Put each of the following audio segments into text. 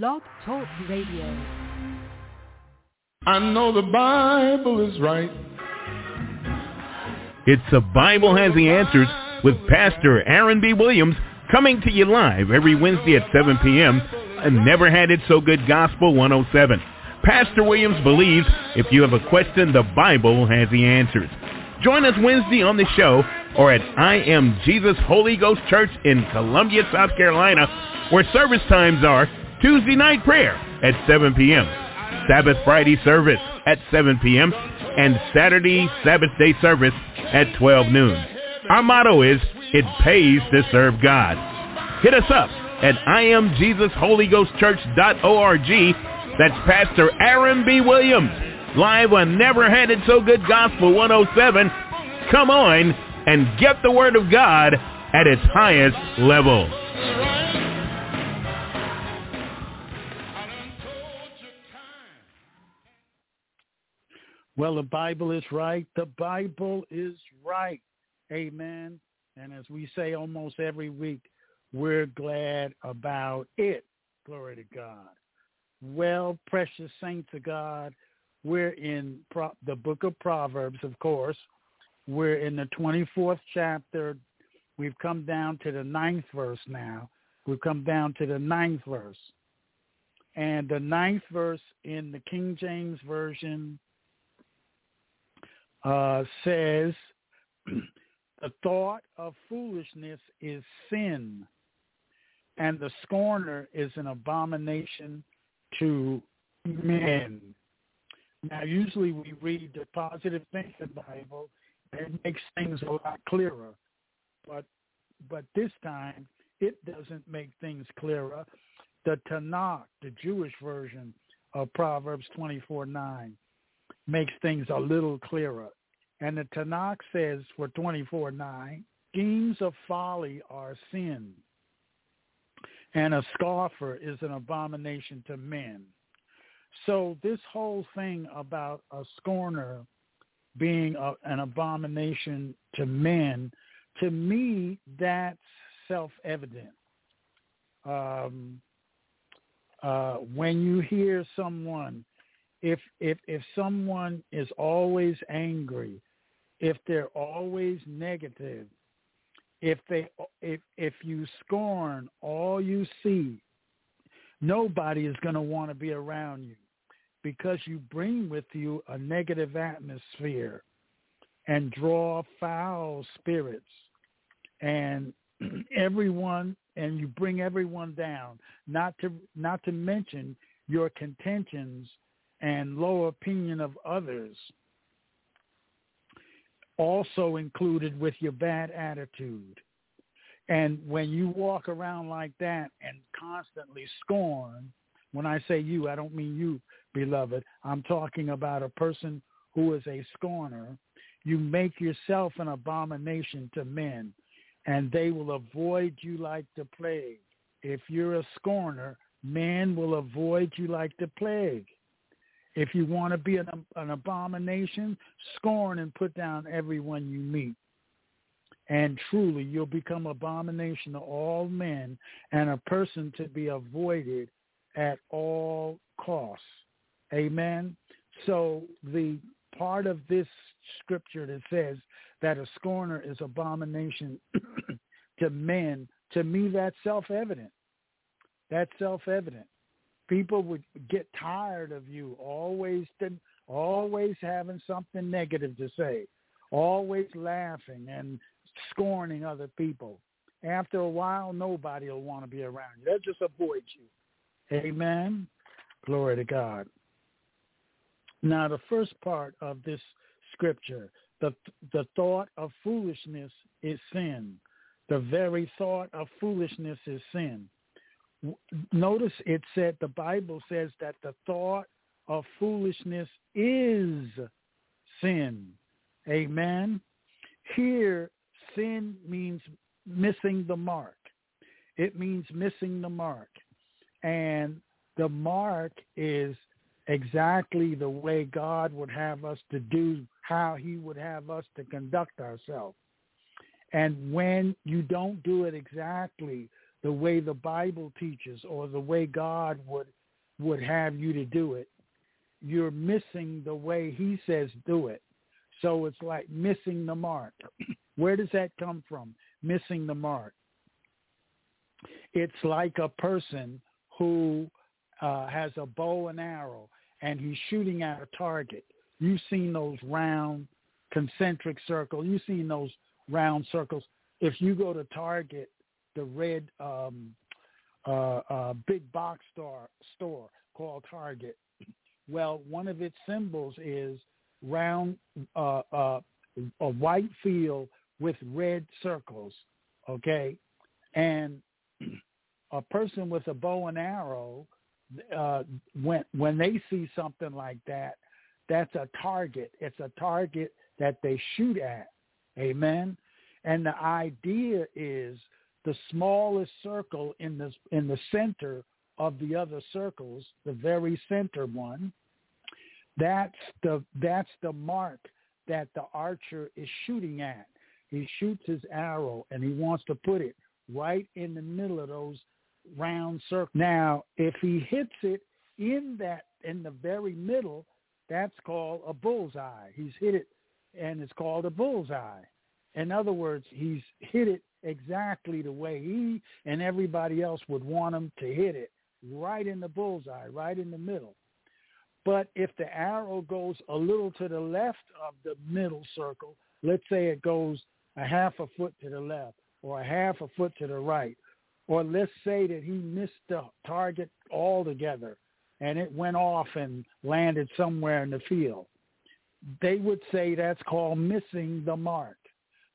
Blog Talk Radio. I know the Bible is right. It's The Bible Has the Answers with Pastor Aaron B. Williams coming to you live every Wednesday at 7 p.m. and Never Had It So Good Gospel 107. Pastor Williams believes if you have a question, the Bible has the answers. Join us Wednesday on the show or at I Am Jesus Holy Ghost Church in Columbia, South Carolina, where service times are Tuesday night prayer at 7 p.m., Sabbath Friday service at 7 p.m., and Saturday Sabbath day service at 12 noon. Our motto is, it pays to serve God. Hit us up at IamJesusHolyGhostChurch.org. That's Pastor Aaron B. Williams, live on Never Had It So Good Gospel 107. Come on and get the Word of God at its highest level. Well, the Bible is right. The Bible is right. Amen. And as we say almost every week, we're glad about it. Glory to God. Well, precious saints of God, we're in Pro- the book of Proverbs, of course. We're in the 24th chapter. We've come down to the ninth verse now. We've come down to the ninth verse. And the ninth verse in the King James Version uh, says, the thought of foolishness is sin, and the scorner is an abomination to men. Now, usually we read the positive things in the Bible, and it makes things a lot clearer. But but this time, it doesn't make things clearer. The Tanakh, the Jewish version of Proverbs 24:9, makes things a little clearer. And the Tanakh says for 24:9, schemes of folly are sin, and a scoffer is an abomination to men. So this whole thing about a scorner being a, an abomination to men, to me, that's self-evident. Um, uh, when you hear someone, if if if someone is always angry, if they're always negative, if they if if you scorn all you see, nobody is going to want to be around you because you bring with you a negative atmosphere and draw foul spirits. And everyone and you bring everyone down not to not to mention your contentions and low opinion of others also included with your bad attitude and when you walk around like that and constantly scorn when i say you i don't mean you beloved i'm talking about a person who is a scorner you make yourself an abomination to men and they will avoid you like the plague. If you're a scorner, man will avoid you like the plague. If you want to be an, an abomination, scorn and put down everyone you meet. And truly, you'll become abomination to all men and a person to be avoided at all costs. Amen. So the part of this scripture that says that a scorner is abomination to men, to me that's self-evident. That's self-evident. People would get tired of you always always having something negative to say, always laughing and scorning other people. After a while, nobody will want to be around you. They'll just avoid you. Amen. Glory to God. Now, the first part of this scripture, the the thought of foolishness is sin. The very thought of foolishness is sin. Notice it said the Bible says that the thought of foolishness is sin. Amen. Here, sin means missing the mark. It means missing the mark. And the mark is exactly the way God would have us to do, how he would have us to conduct ourselves. And when you don't do it exactly the way the Bible teaches or the way God would would have you to do it, you're missing the way he says do it. So it's like missing the mark. Where does that come from? Missing the mark. It's like a person who uh, has a bow and arrow and he's shooting at a target. You've seen those round concentric circles. You've seen those round circles. If you go to Target, the red um, uh, uh, big box store store called Target, well, one of its symbols is round uh, uh, a white field with red circles. Okay, and a person with a bow and arrow, uh, when when they see something like that, that's a target. It's a target that they shoot at. Amen. And the idea is the smallest circle in the in the center of the other circles, the very center one, that's the that's the mark that the archer is shooting at. He shoots his arrow and he wants to put it right in the middle of those round circles. Now, if he hits it in that in the very middle, that's called a bullseye. He's hit it and it's called a bullseye. In other words, he's hit it exactly the way he and everybody else would want him to hit it, right in the bullseye, right in the middle. But if the arrow goes a little to the left of the middle circle, let's say it goes a half a foot to the left or a half a foot to the right, or let's say that he missed the target altogether and it went off and landed somewhere in the field, they would say that's called missing the mark.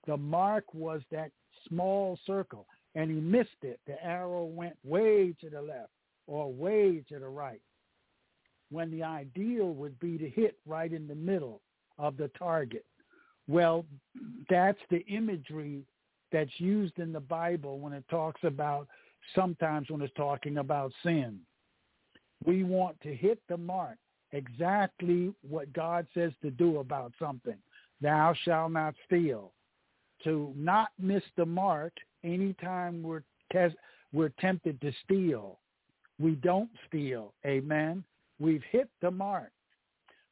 The mark was that small circle, and he missed it. The arrow went way to the left or way to the right when the ideal would be to hit right in the middle of the target. Well, that's the imagery that's used in the Bible when it talks about sometimes when it's talking about sin. We want to hit the mark, exactly what God says to do about something. Thou shalt not steal. To not miss the mark anytime we're we're tempted to steal. We don't steal. Amen. We've hit the mark.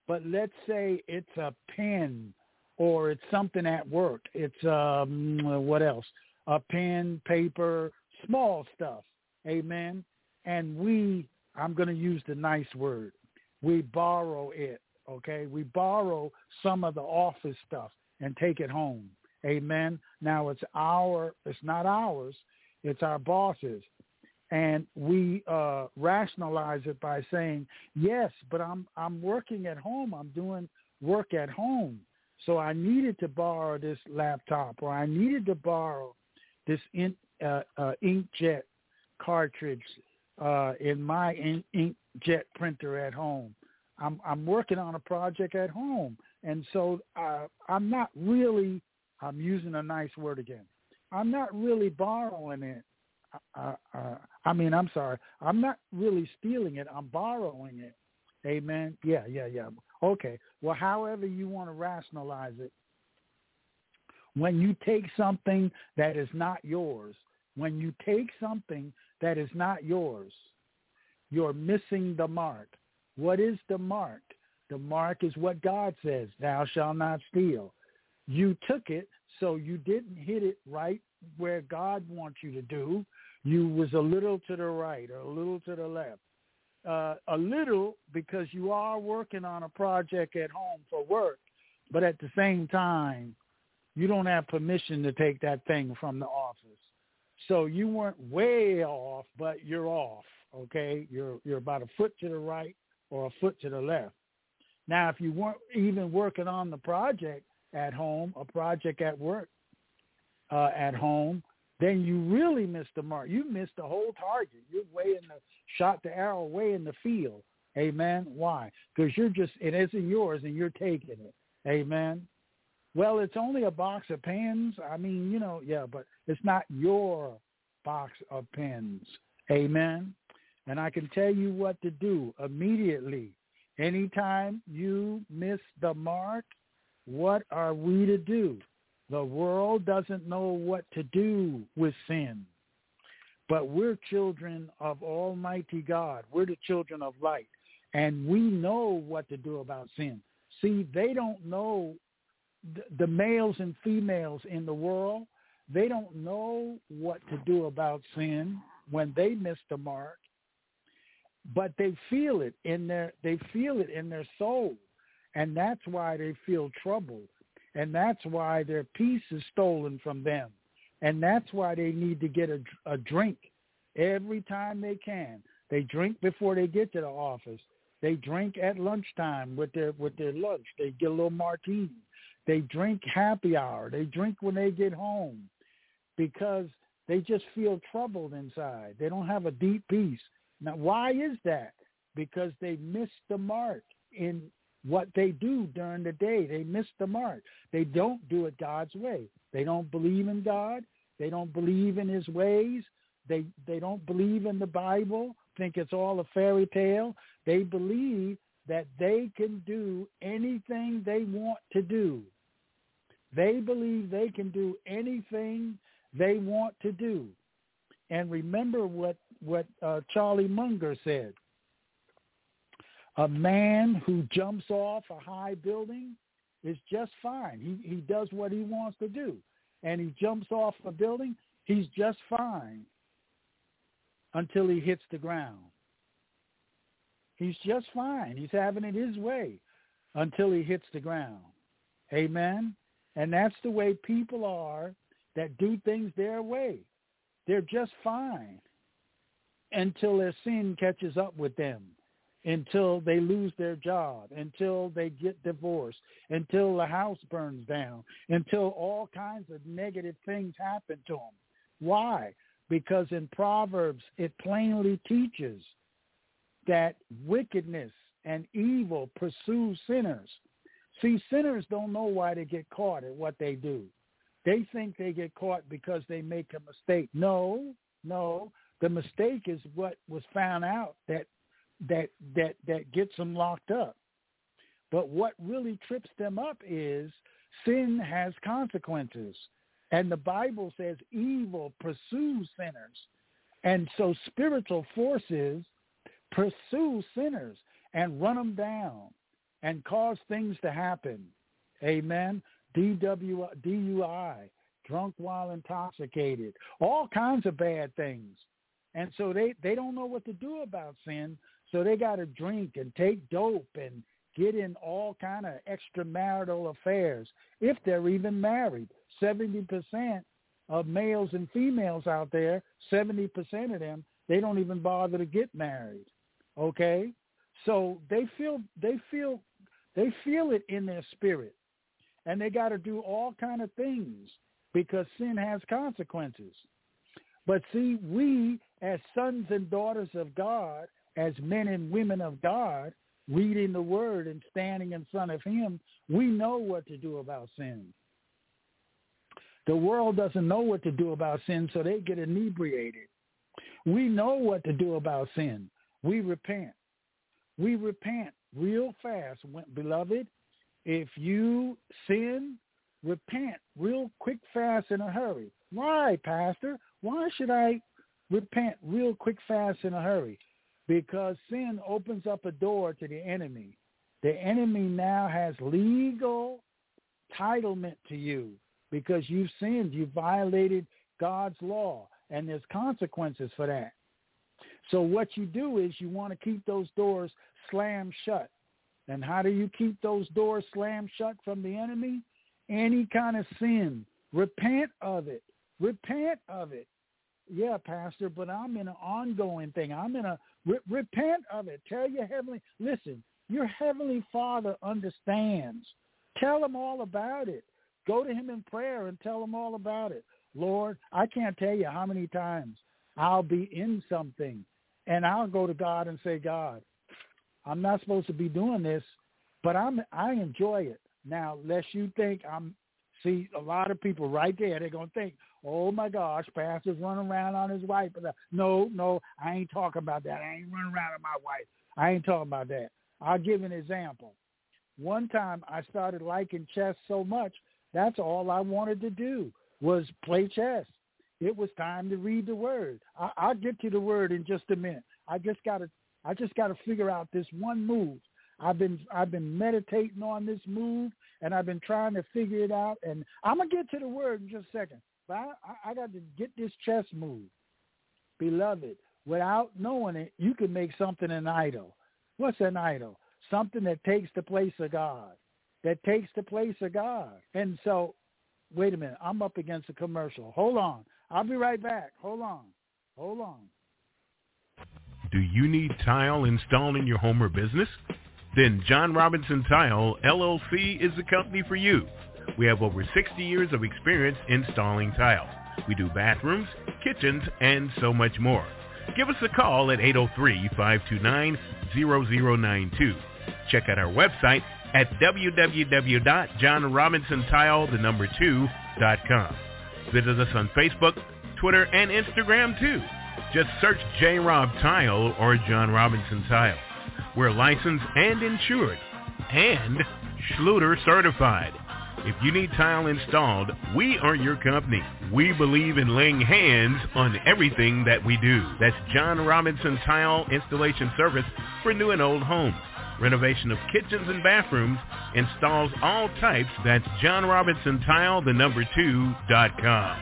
But let's say it's a pen or it's something at work. It's um what else? A pen, paper, small stuff. Amen. And we I'm going to use the nice word. We borrow it, okay? We borrow some of the office stuff and take it home. Amen. Now it's our it's not ours, it's our bosses and we uh, rationalize it by saying, "Yes, but I'm I'm working at home. I'm doing work at home, so I needed to borrow this laptop, or I needed to borrow this in, uh, uh, inkjet cartridge uh, in my in, inkjet printer at home. I'm I'm working on a project at home, and so uh, I'm not really. I'm using a nice word again. I'm not really borrowing it uh, uh, I mean, I'm sorry. I'm not really stealing it. I'm borrowing it. Amen. Yeah, yeah, yeah. Okay. Well, however you want to rationalize it, when you take something that is not yours, when you take something that is not yours, you're missing the mark. What is the mark? The mark is what God says, thou shalt not steal. You took it, so you didn't hit it right where God wants you to do you was a little to the right or a little to the left. Uh, a little because you are working on a project at home for work, but at the same time, you don't have permission to take that thing from the office. So you weren't way off, but you're off. Okay, you're you're about a foot to the right or a foot to the left. Now, if you weren't even working on the project at home, a project at work uh, at home, then you really missed the mark. You missed the whole target. You're way in the shot the arrow way in the field. Amen. Why? Because you're just it isn't yours and you're taking it. Amen. Well, it's only a box of pens. I mean, you know, yeah, but it's not your box of pens. Amen. And I can tell you what to do immediately. Anytime you miss the mark, what are we to do? The world doesn't know what to do with sin. But we're children of Almighty God. We're the children of light. And we know what to do about sin. See, they don't know the males and females in the world. They don't know what to do about sin when they miss the mark, but they feel it in their they feel it in their soul, and that's why they feel troubled, and that's why their peace is stolen from them, and that's why they need to get a, a drink every time they can. They drink before they get to the office. They drink at lunchtime with their with their lunch. They get a little martini. They drink happy hour. They drink when they get home because they just feel troubled inside. They don't have a deep peace. Now, why is that? Because they missed the mark in what they do during the day. They miss the mark. They don't do it God's way. They don't believe in God. They don't believe in his ways. They they don't believe in the Bible, think it's all a fairy tale. They believe that they can do anything they want to do. They believe they can do anything they want to do. And remember what what uh, Charlie Munger said. A man who jumps off a high building is just fine. He he does what he wants to do. And he jumps off a building, he's just fine until he hits the ground. He's just fine. He's having it his way until he hits the ground. Amen. And that's the way people are that do things their way. They're just fine until their sin catches up with them, until they lose their job, until they get divorced, until the house burns down, until all kinds of negative things happen to them. Why? Because in Proverbs, it plainly teaches that wickedness and evil pursue sinners. See, sinners don't know why they get caught at what they do. They think they get caught because they make a mistake. No, no. The mistake is what was found out that that that that gets them locked up. But what really trips them up is sin has consequences. And the Bible says evil pursues sinners. And so spiritual forces pursue sinners and run them down and cause things to happen. Amen. DUI, drunk while intoxicated, all kinds of bad things. And so they, they don't know what to do about sin. So they got to drink and take dope and get in all kind of extramarital affairs if they're even married. 70% of males and females out there, 70% of them, they don't even bother to get married. Okay? So they feel they feel they feel it in their spirit. And they got to do all kind of things because sin has consequences. But see, we as sons and daughters of God, as men and women of God, reading the word and standing in front of him, we know what to do about sin. The world doesn't know what to do about sin, so they get inebriated. We know what to do about sin. We repent. We repent real fast. Beloved, if you sin, repent real quick, fast, in a hurry. Why, Pastor? Why should I repent real quick, fast, in a hurry? Because sin opens up a door to the enemy. The enemy now has legal entitlement to you because you've sinned. You violated God's law, and there's consequences for that. So what you do is you want to keep those doors slammed shut. And how do you keep those doors slammed shut from the enemy? Any kind of sin. Repent of it. Repent of it. Yeah, Pastor, but I'm in an ongoing thing. I'm in a re- repent of it. Tell your heavenly listen. Your heavenly Father understands. Tell him all about it. Go to him in prayer and tell him all about it. Lord, I can't tell you how many times I'll be in something and I'll go to God and say, God, I'm not supposed to be doing this, but I'm I enjoy it. Now, lest you think I'm see a lot of people right there, they're gonna think, Oh my gosh, Pastor's running around on his wife. Uh, no, no, I ain't talking about that. I ain't running around on my wife. I ain't talking about that. I'll give an example. One time I started liking chess so much, that's all I wanted to do was play chess. it was time to read the word. I, I'll get to the word in just a minute. I just gotta I just gotta figure out this one move. I've been I've been meditating on this move and I've been trying to figure it out and I'm gonna get to the word in just a second. But I, I, I got to get this chess move. Beloved, without knowing it, you can make something an idol. What's an idol? Something that takes the place of God. That takes the place of God. And so wait a minute, I'm up against a commercial. Hold on. I'll be right back. Hold on. Hold on. Do you need tile installed in your home or business? Then John Robinson Tile LLC is the company for you. We have over 60 years of experience installing tile. We do bathrooms, kitchens, and so much more. Give us a call at 803-529-0092. Check out our website at www.johnrobinsontile2.com. Visit us on Facebook, Twitter, and Instagram too. Just search J. Rob Tile or John Robinson Tile. We're licensed and insured and Schluter certified. If you need tile installed, we are your company. We believe in laying hands on everything that we do. That's John Robinson Tile Installation Service for new and old homes. Renovation of kitchens and bathrooms, installs all types. That's John Robinson Tile, the number two, dot com.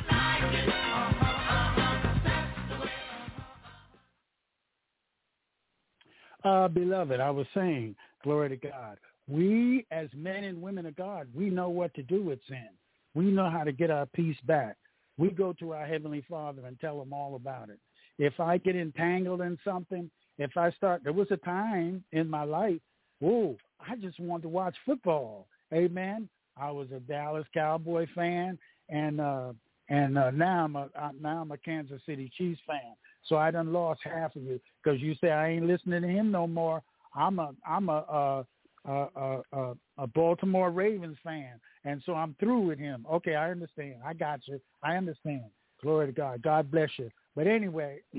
Uh, beloved, I was saying, glory to God. We, as men and women of God, we know what to do with sin. We know how to get our peace back. We go to our Heavenly Father and tell him all about it. If I get entangled in something, if I start, there was a time in my life, oh, I just wanted to watch football. Amen. I was a Dallas Cowboy fan, and uh, and uh, now I'm a now I'm a Kansas City Chiefs fan. So I done lost half of you because you say I ain't listening to him no more. I'm a I'm a uh, a, a, Baltimore Ravens fan, and so I'm through with him. Okay, I understand. I got you. I understand. Glory to God. God bless you. But anyway,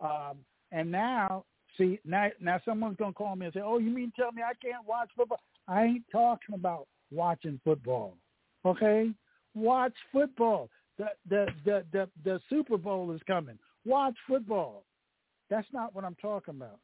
um, and now, see, now, now someone's gonna call me and say, "Oh, you mean tell me I can't watch football?" I ain't talking about watching football. Okay, watch football. The the the the, the Super Bowl is coming. Watch football. That's not what I'm talking about.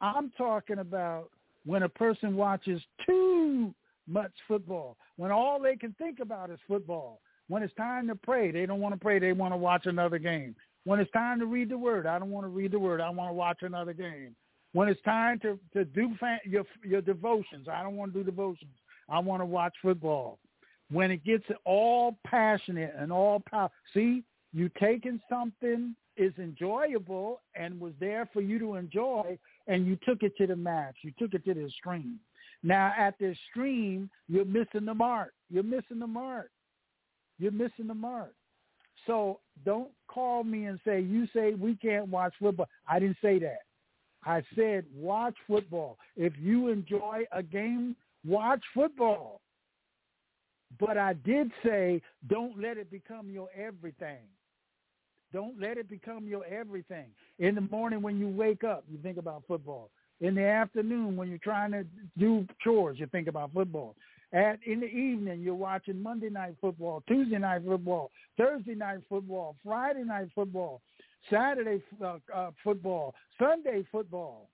I'm talking about when a person watches too much football, when all they can think about is football. When it's time to pray, they don't want to pray. They want to watch another game. When it's time to read the word, I don't want to read the word. I want to watch another game. When it's time to to do fan, your your devotions, I don't want to do devotions. I want to watch football. When it gets all passionate and all power, see, you taking something is enjoyable and was there for you to enjoy, and you took it to the max. You took it to the extreme. Now at the extreme, you're missing the mark. You're missing the mark. You're missing the mark. So don't call me and say you say we can't watch football. I didn't say that. I said watch football. If you enjoy a game, watch football. But I did say don't let it become your everything. Don't let it become your everything. In the morning when you wake up, you think about football. In the afternoon when you're trying to do chores, you think about football. At in the evening, you're watching Monday night football, Tuesday night football, Thursday night football, Friday night football, Saturday uh, uh, football, Sunday football.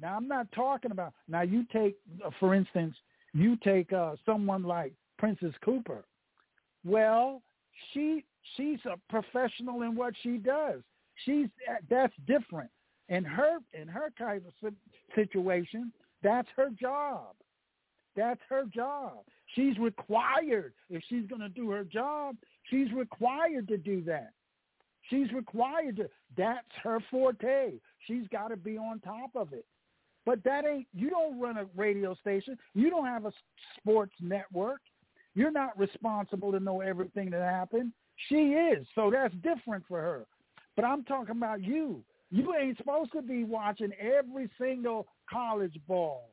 Now I'm not talking about. Now you take, uh, for instance, you take uh, someone like Princess Cooper. Well, she she's a professional in what she does. She's that's different. In her in her kind of situation, that's her job. That's her job. She's required if she's going to do her job. She's required to do that. She's required to. That's her forte. She's got to be on top of it. But that ain't. You don't run a radio station. You don't have a sports network. You're not responsible to know everything that happened. She is. So that's different for her. But I'm talking about you. You ain't supposed to be watching every single college ball,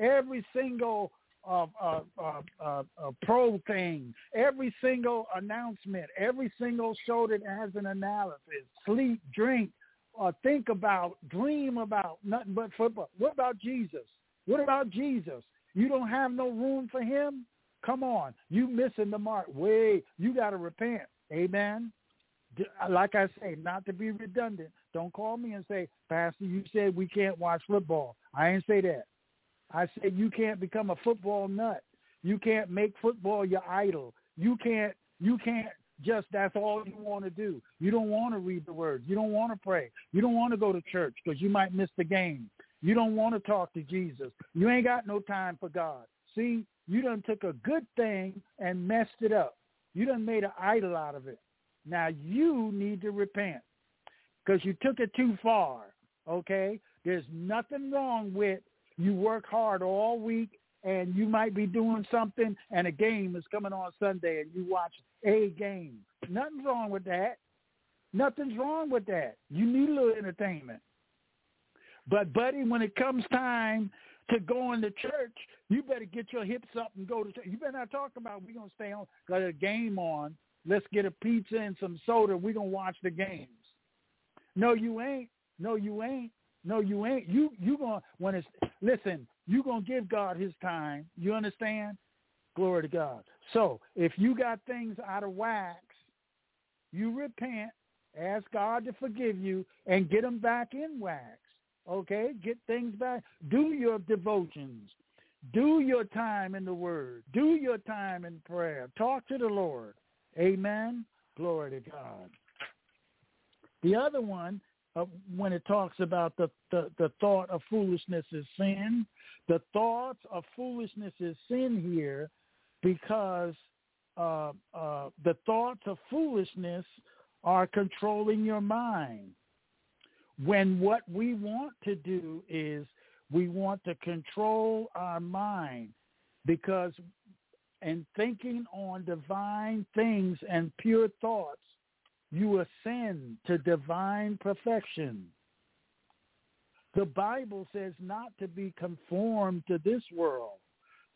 every single uh, uh, uh, uh, uh, pro thing, every single announcement, every single show that has an analysis, sleep, drink, uh, think about, dream about nothing but football. What about Jesus? What about Jesus? You don't have no room for him? Come on, you missing the mark. Way. you got to repent. Amen. Uh, like I say, not to be redundant, don't call me and say, Pastor, you said we can't watch football. I ain't say that. I said you can't become a football nut. You can't make football your idol. You can't you can't just that's all you want to do. You don't want to read the word. You don't want to pray. You don't want to go to church because you might miss the game. You don't want to talk to Jesus. You ain't got no time for God. See, you done took a good thing and messed it up. You done made an idol out of it. Now you need to repent because you took it too far. Okay? There's nothing wrong with you work hard all week and you might be doing something and a game is coming on Sunday and you watch a game. Nothing's wrong with that. Nothing's wrong with that. You need a little entertainment. But buddy, when it comes time to go into church, you better get your hips up and go to church. You better not talk about we're gonna stay on got a game on. Let's get a pizza and some soda. We're gonna watch the games. No, you ain't. No, you ain't. No, you ain't. You you gonna when it's listen. You gonna give God His time. You understand? Glory to God. So if you got things out of wax, you repent, ask God to forgive you, and get them back in wax. Okay, get things back. Do your devotions. Do your time in the Word. Do your time in prayer. Talk to the Lord. Amen. Glory to God. The other one uh, when it talks about the, the, the thought of foolishness is sin. The thoughts of foolishness is sin here because uh, uh, the thoughts of foolishness are controlling your mind. When what we want to do is we want to control our mind because in thinking on divine things and pure thoughts, you ascend to divine perfection. The Bible says not to be conformed to this world,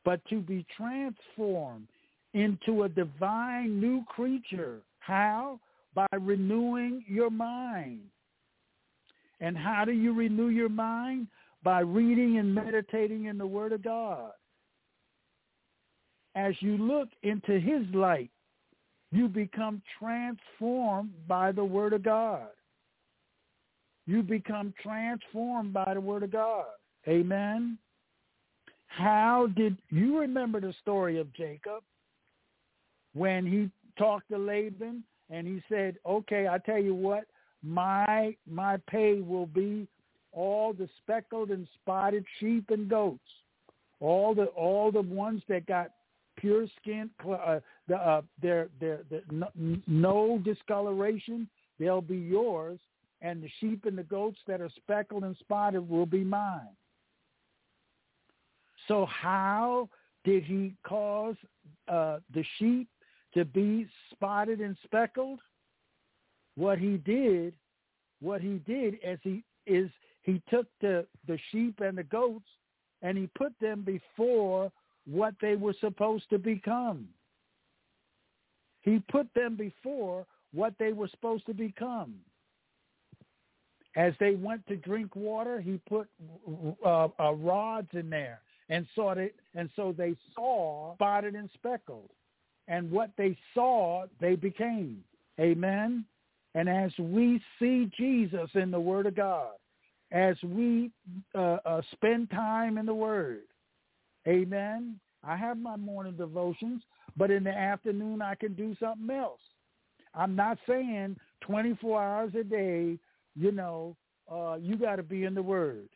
but to be transformed into a divine new creature. How? By renewing your mind. And how do you renew your mind? By reading and meditating in the Word of God. As you look into his light, you become transformed by the Word of God. You become transformed by the Word of God. Amen. How did you remember the story of Jacob when he talked to Laban and he said, "Okay, I tell you what, my my pay will be all the speckled and spotted sheep and goats, all the all the ones that got pure skin, uh, the, uh, their, their, no, no discoloration, they'll be yours, and the sheep and the goats that are speckled and spotted will be mine. So how did he cause uh, the sheep to be spotted and speckled? What he did, what he did as he is he took the, the sheep and the goats and he put them before what they were supposed to become. He put them before what they were supposed to become. As they went to drink water, he put uh, uh, rods in there and saw it, and so they saw spotted and speckled, and what they saw, they became. Amen. And as we see Jesus in the Word of God, as we uh, uh, spend time in the Word, Amen. I have my morning devotions, but in the afternoon I can do something else. I'm not saying 24 hours a day, you know, uh, you got to be in the Word.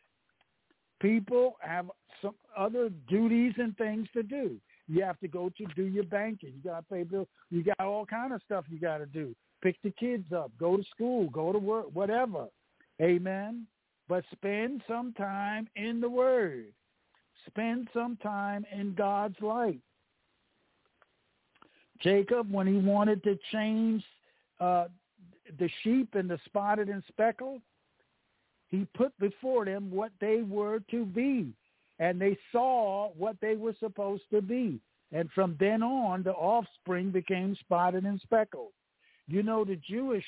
People have some other duties and things to do. You have to go to do your banking. You got to pay bills. You got all kind of stuff you got to do. Pick the kids up, go to school, go to work, whatever. Amen. But spend some time in the Word. Spend some time in God's light. Jacob, when he wanted to change uh, the sheep and the spotted and speckled, he put before them what they were to be. And they saw what they were supposed to be. And from then on, the offspring became spotted and speckled. You know, the Jewish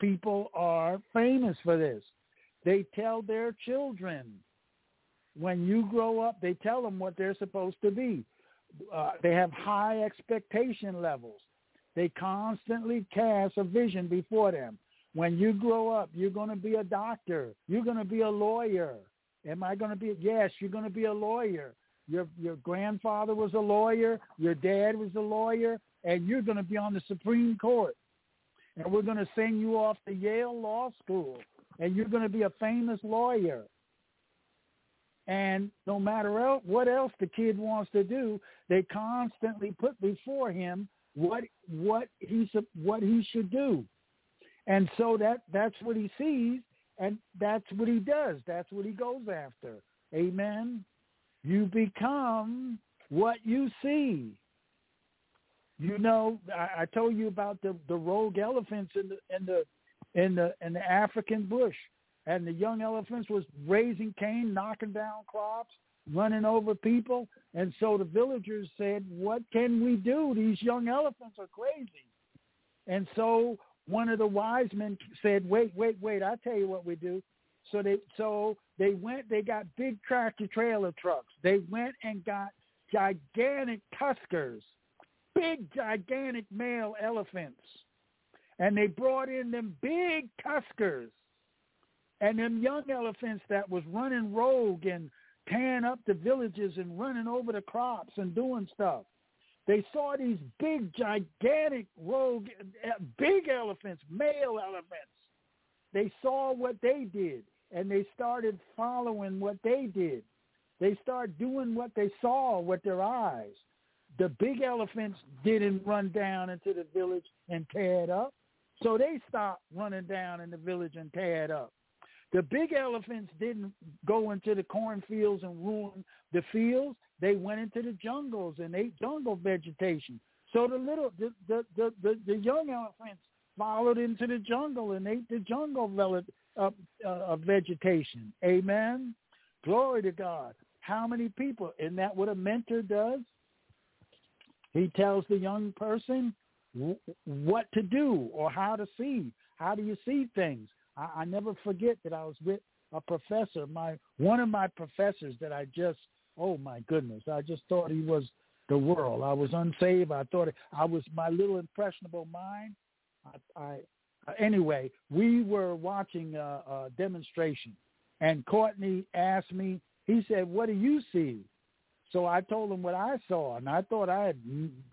people are famous for this. They tell their children when you grow up, they tell them what they're supposed to be. Uh, they have high expectation levels. They constantly cast a vision before them. When you grow up, you're going to be a doctor. You're going to be a lawyer. Am I going to be? Yes, you're going to be a lawyer. Your your grandfather was a lawyer. Your dad was a lawyer, and you're going to be on the Supreme Court. And we're going to send you off to Yale Law School, and you're going to be a famous lawyer. And no matter what else the kid wants to do, they constantly put before him what what he what he should do, and so that that's what he sees, and that's what he does. That's what he goes after. Amen. You become what you see. You know, I, I told you about the the rogue elephants in the in the in the in the African bush, and the young elephants was raising Cain, knocking down crops, running over people, and so the villagers said, "What can we do? These young elephants are crazy." And so one of the wise men said, "Wait, wait, wait! I tell you what we do." So they so they went. They got big tractor trailer trucks. They went and got gigantic tuskers big, gigantic male elephants. And they brought in them big tuskers and them young elephants that was running rogue and tearing up the villages and running over the crops and doing stuff. They saw these big, gigantic rogue, eh, big elephants, male elephants. They saw what they did, and they started following what they did. They started doing what they saw with their eyes. The big elephants didn't run down into the village and tear it up. So they stopped running down in the village and tear it up. The big elephants didn't go into the cornfields and ruin the fields. They went into the jungles and ate jungle vegetation. So the little the the the, the, the young elephants followed into the jungle and ate the jungle uh, uh, vegetation. Amen. Glory to God. How many people? Isn't that what a mentor does? He tells the young person what to do or how to see. How do you see things? I, I never forget that I was with a professor, my one of my professors that I just oh my goodness, I just thought he was the world. I was unsaved. I thought I was my little impressionable mind. I, I anyway, we were watching a, a demonstration, and Courtney asked me. He said, "What do you see?" So I told him what I saw, and I thought I had,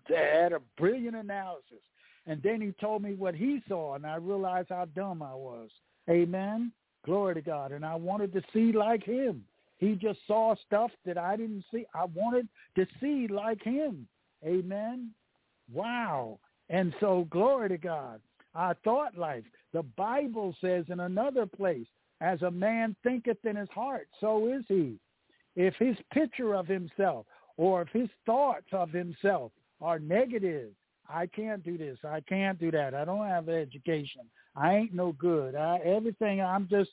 had a brilliant analysis. And then he told me what he saw, and I realized how dumb I was. Amen. Glory to God. And I wanted to see like him. He just saw stuff that I didn't see. I wanted to see like him. Amen. Wow. And so glory to God. I thought life. The Bible says in another place, as a man thinketh in his heart, so is he if his picture of himself or if his thoughts of himself are negative, I can't do this, I can't do that, I don't have education, I ain't no good, I, everything I'm just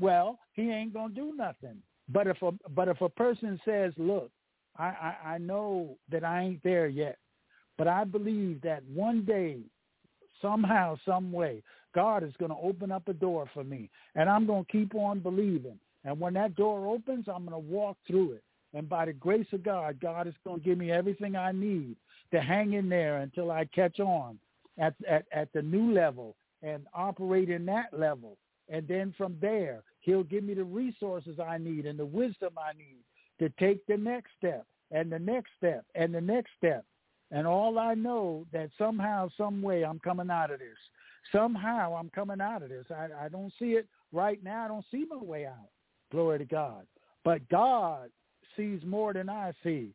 well, he ain't gonna do nothing. But if a but if a person says, look, I, I, I know that I ain't there yet, but I believe that one day, somehow, some way, God is going to open up a door for me, and I'm going to keep on believing. And when that door opens, I'm going to walk through it. And by the grace of God, God is going to give me everything I need to hang in there until I catch on at, at, at the new level and operate in that level. And then from there, he'll give me the resources I need and the wisdom I need to take the next step and the next step and the next step. And all I know that somehow, some way, I'm coming out of this. Somehow I'm coming out of this. I, I don't see it right now. I don't see my way out. Glory to God. But God sees more than I see.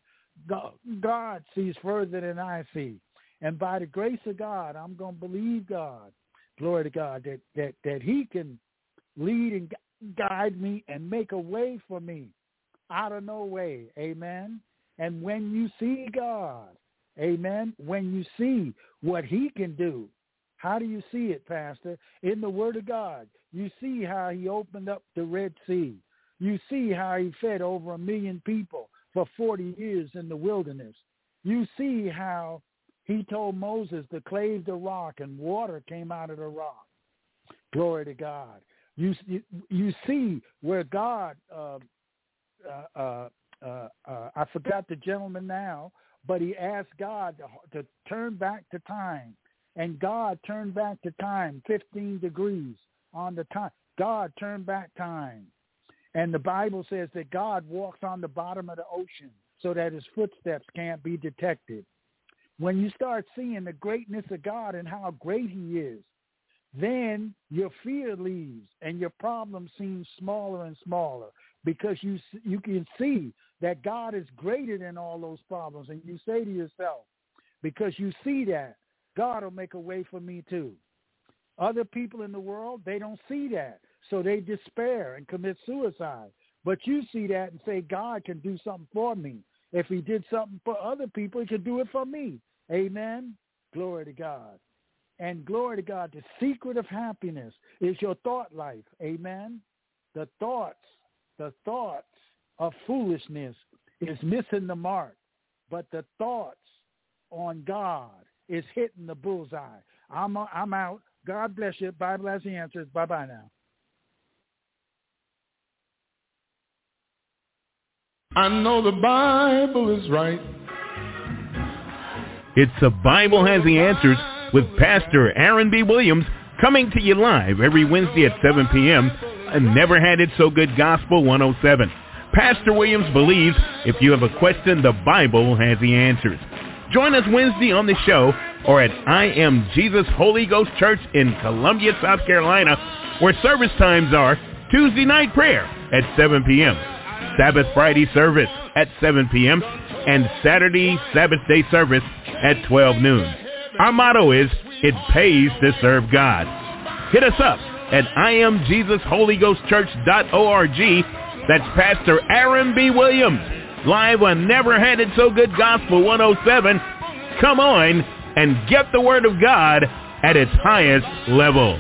God sees further than I see. And by the grace of God, I'm going to believe God. Glory to God that, that, that he can lead and guide me and make a way for me out of no way. Amen. And when you see God, amen, when you see what he can do, how do you see it, Pastor? In the Word of God. You see how he opened up the Red Sea. You see how he fed over a million people for 40 years in the wilderness. You see how he told Moses to clave the rock and water came out of the rock. Glory to God. You you see where God uh, uh, uh, uh, uh, I forgot the gentleman now, but he asked God to, to turn back the time And God turned back the time 15 degrees on the time. God turned back time. And the Bible says that God walks on the bottom of the ocean so that his footsteps can't be detected. When you start seeing the greatness of God and how great he is, then your fear leaves and your problem seems smaller and smaller because you you can see that God is greater than all those problems and you say to yourself because you see that God will make a way for me too. Other people in the world, they don't see that. So they despair and commit suicide. But you see that and say God can do something for me. If he did something for other people, he can do it for me. Amen. Glory to God. And glory to God, the secret of happiness is your thought life. Amen. The thoughts, the thoughts of foolishness is missing the mark. But the thoughts on God is hitting the bullseye. I'm, uh, I'm out. God bless you. Bible has the answers. Bye-bye now. I know the Bible is right. It's The Bible Has the Answers with Pastor Aaron B. Williams coming to you live every Wednesday at 7 p.m. and Never Had It So Good Gospel 107. Pastor Williams believes if you have a question, the Bible has the answers. Join us Wednesday on the show or at I Am Jesus Holy Ghost Church in Columbia, South Carolina, where service times are Tuesday night prayer at 7 p.m., Sabbath Friday service at 7 p.m., and Saturday Sabbath day service at 12 noon. Our motto is, it pays to serve God. Hit us up at IamJesusHolyGhostChurch.org. That's Pastor Aaron B. Williams, live on Never Had It So Good Gospel 107. Come on and get the Word of God at its highest level.